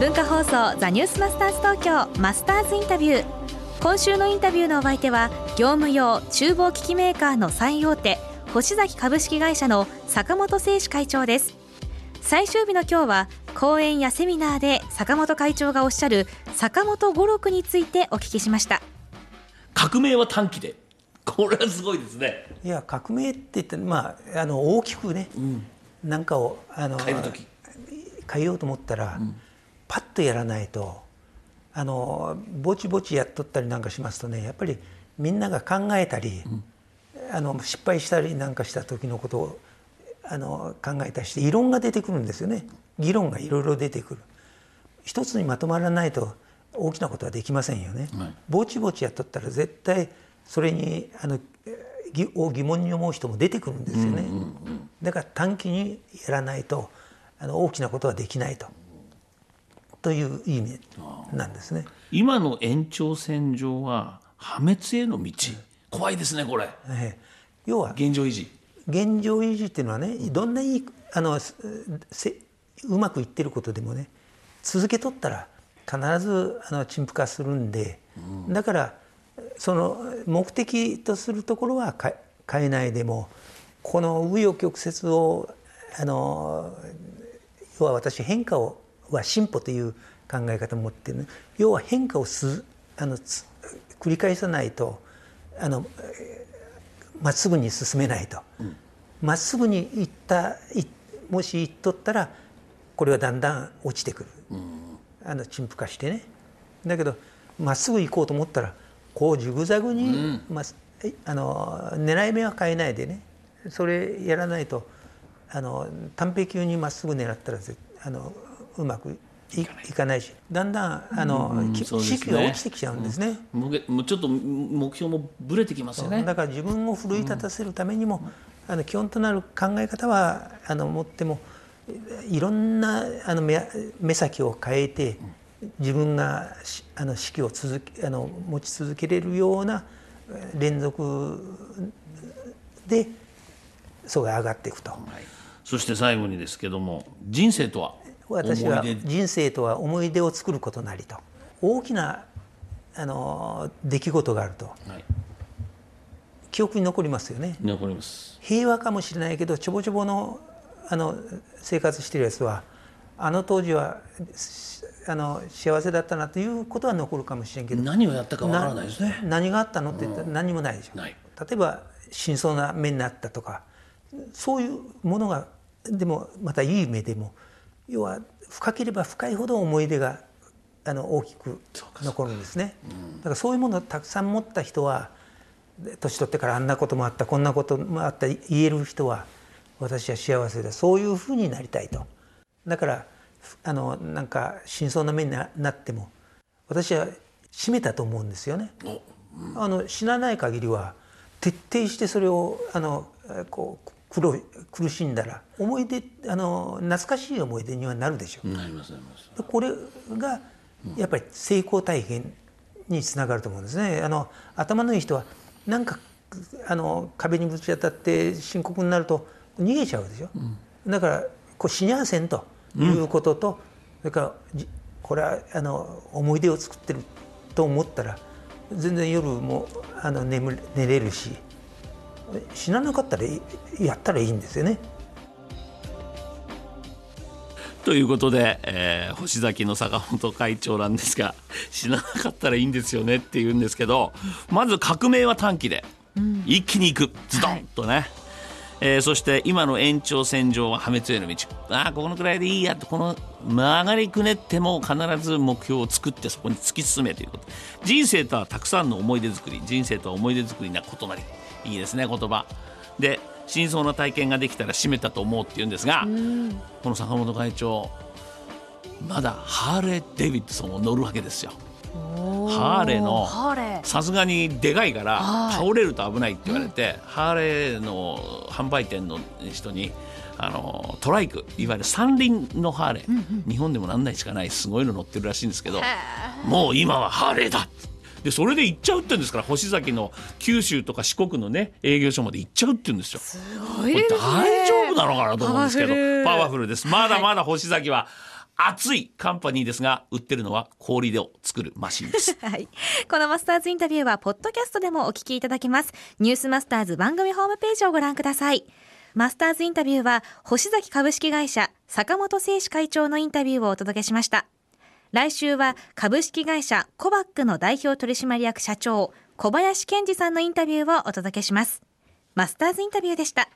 文化放送ザニュースマスターズ東京マスターズインタビュー。今週のインタビューのお相手は業務用厨房機器メーカーの最大手星崎株式会社の坂本誠志会長です。最終日の今日は講演やセミナーで坂本会長がおっしゃる坂本五六についてお聞きしました。革命は短期で。これはすごいですね。いや革命って言ってまああの大きくね、うん、なんかをあの変える時。変えようと思ったら、うん、パッとやらないとあのぼちぼちやっとったりなんかしますとねやっぱりみんなが考えたり、うん、あの失敗したりなんかした時のことをあの考えたりして異論が出てくるんですよね。議論がいろいろ出てくる。一つにまとまらないと大きなことはできませんよね、はい、ぼちぼちやっとったら絶対それにあのを疑問に思う人も出てくるんですよね、だから短期にやらないとあの大きなことはできないとという意味なんですね。今の延長線上は破滅への道、怖いですねこれ、ええ、要は現状維持。現状維持っていうのはねどんないいあのせうまくいってることでもね続けとったら必ずあの陳腐化するんで、うん、だからその目的とするところは変えないでもこの紆余曲折をあの要は私変化をは進歩という考え方を持ってる、ね、要は変化をすあの繰り返さないとあのまっすぐに進めないと。ま、っすぐに行ったもし行っとったらこれはだんだん落ちてくる、うん、あの陳腐化してね。だけどまっすぐ行こうと思ったらこうジグザグに、うん、まあ、あの狙い目は変えないでね。それやらないとあの短平級にまっすぐ狙ったらあのうまくいかない。し。だんだんあの、うん、士気が落ちてきちゃうんですね、うん、ちょっと目標もぶれてきますよねだから自分を奮い立たせるためにも、うん、あの基本となる考え方はあの持ってもいろんなあの目目先を変えて自分があの士気を続けあの持ち続けれるような連続で層が上がっていくと、はい、そして最後にですけども人生とは私は人生とは思い出を作ることなりと。大きなあの出来事があると、はい、記憶に残りますよね。残ります。平和かもしれないけどちょぼちょぼのあの生活してるやつはあの当時はあの幸せだったなということは残るかもしれんけど。何をやったかわからないですね。何があったのって言ったら何もないでしょ、うん、例えば真相な目になったとかそういうものがでもまたいい目でも要は深ければ深いほど思い出があの大きく残るんですね、だからそういうものをたくさん持った人は年取ってからあんなこともあったこんなこともあった言える人は私は幸せだ。そういうふうになりたいと。だからあのなんか真相の目になっても私は締めたと思うんですよね、うん、あの死なない限りは徹底してそれをあのこう苦苦しんだら思い出あの懐かしい思い出にはなるでしょう。なりますなりますこれがやっぱり成功体験につながると思うんですね。あの頭のいい人はなんかあの壁にぶち当たって深刻になると逃げちゃうでしょ。うん、だからこう死にゃせんということと、うん、それからこれはあの思い出を作ってると思ったら全然夜もあの眠寝れるし死ななかったらやったらいいんですよね。ということで、えー、星崎の坂本会長なんですが死ななかったらいいんですよねって言うんですけどまず革命は短期で、一気にいく。ズドンとね、はい、えー、そして今の延長線上は破滅への道。ああこのくらいでいいや。とこの曲がりくねっても必ず目標を作ってそこに突き進めということ。人生とはたくさんの思い出作り。人生とは思い出作りなことなり。いいですね言葉。で真相な体験ができたら締めたと思うって言うんですがこの坂本会長まだハーレー・デビッドソンを乗るわけですよ。ハーレーのさすがにでかいから倒れると危ないって言われて、ハーレーの販売店の人にあのトライクいわゆる三輪のハーレー、日本でも何台しかないすごいの乗ってるらしいんですけどもう今はハーレーだ。でそれで行っちゃうって言うんですから星崎の九州とか四国のね営業所まで行っちゃうって言うんですよ。すごいですね。大丈夫なのかなと思うんですけどパワフルです。まだまだ星崎は熱いカンパニーですが売ってるのは氷を作るマシンです。はい。このマスターズインタビューはポッドキャストでもお聞きいただけます。ニュースマスターズ番組ホームページをご覧ください。マスターズインタビューは星崎株式会社坂本誠志会長のインタビューをお届けしました。来週は株式会社コバックの代表取締役社長小林健二さんのインタビューをお届けします。マスターズインタビューでした。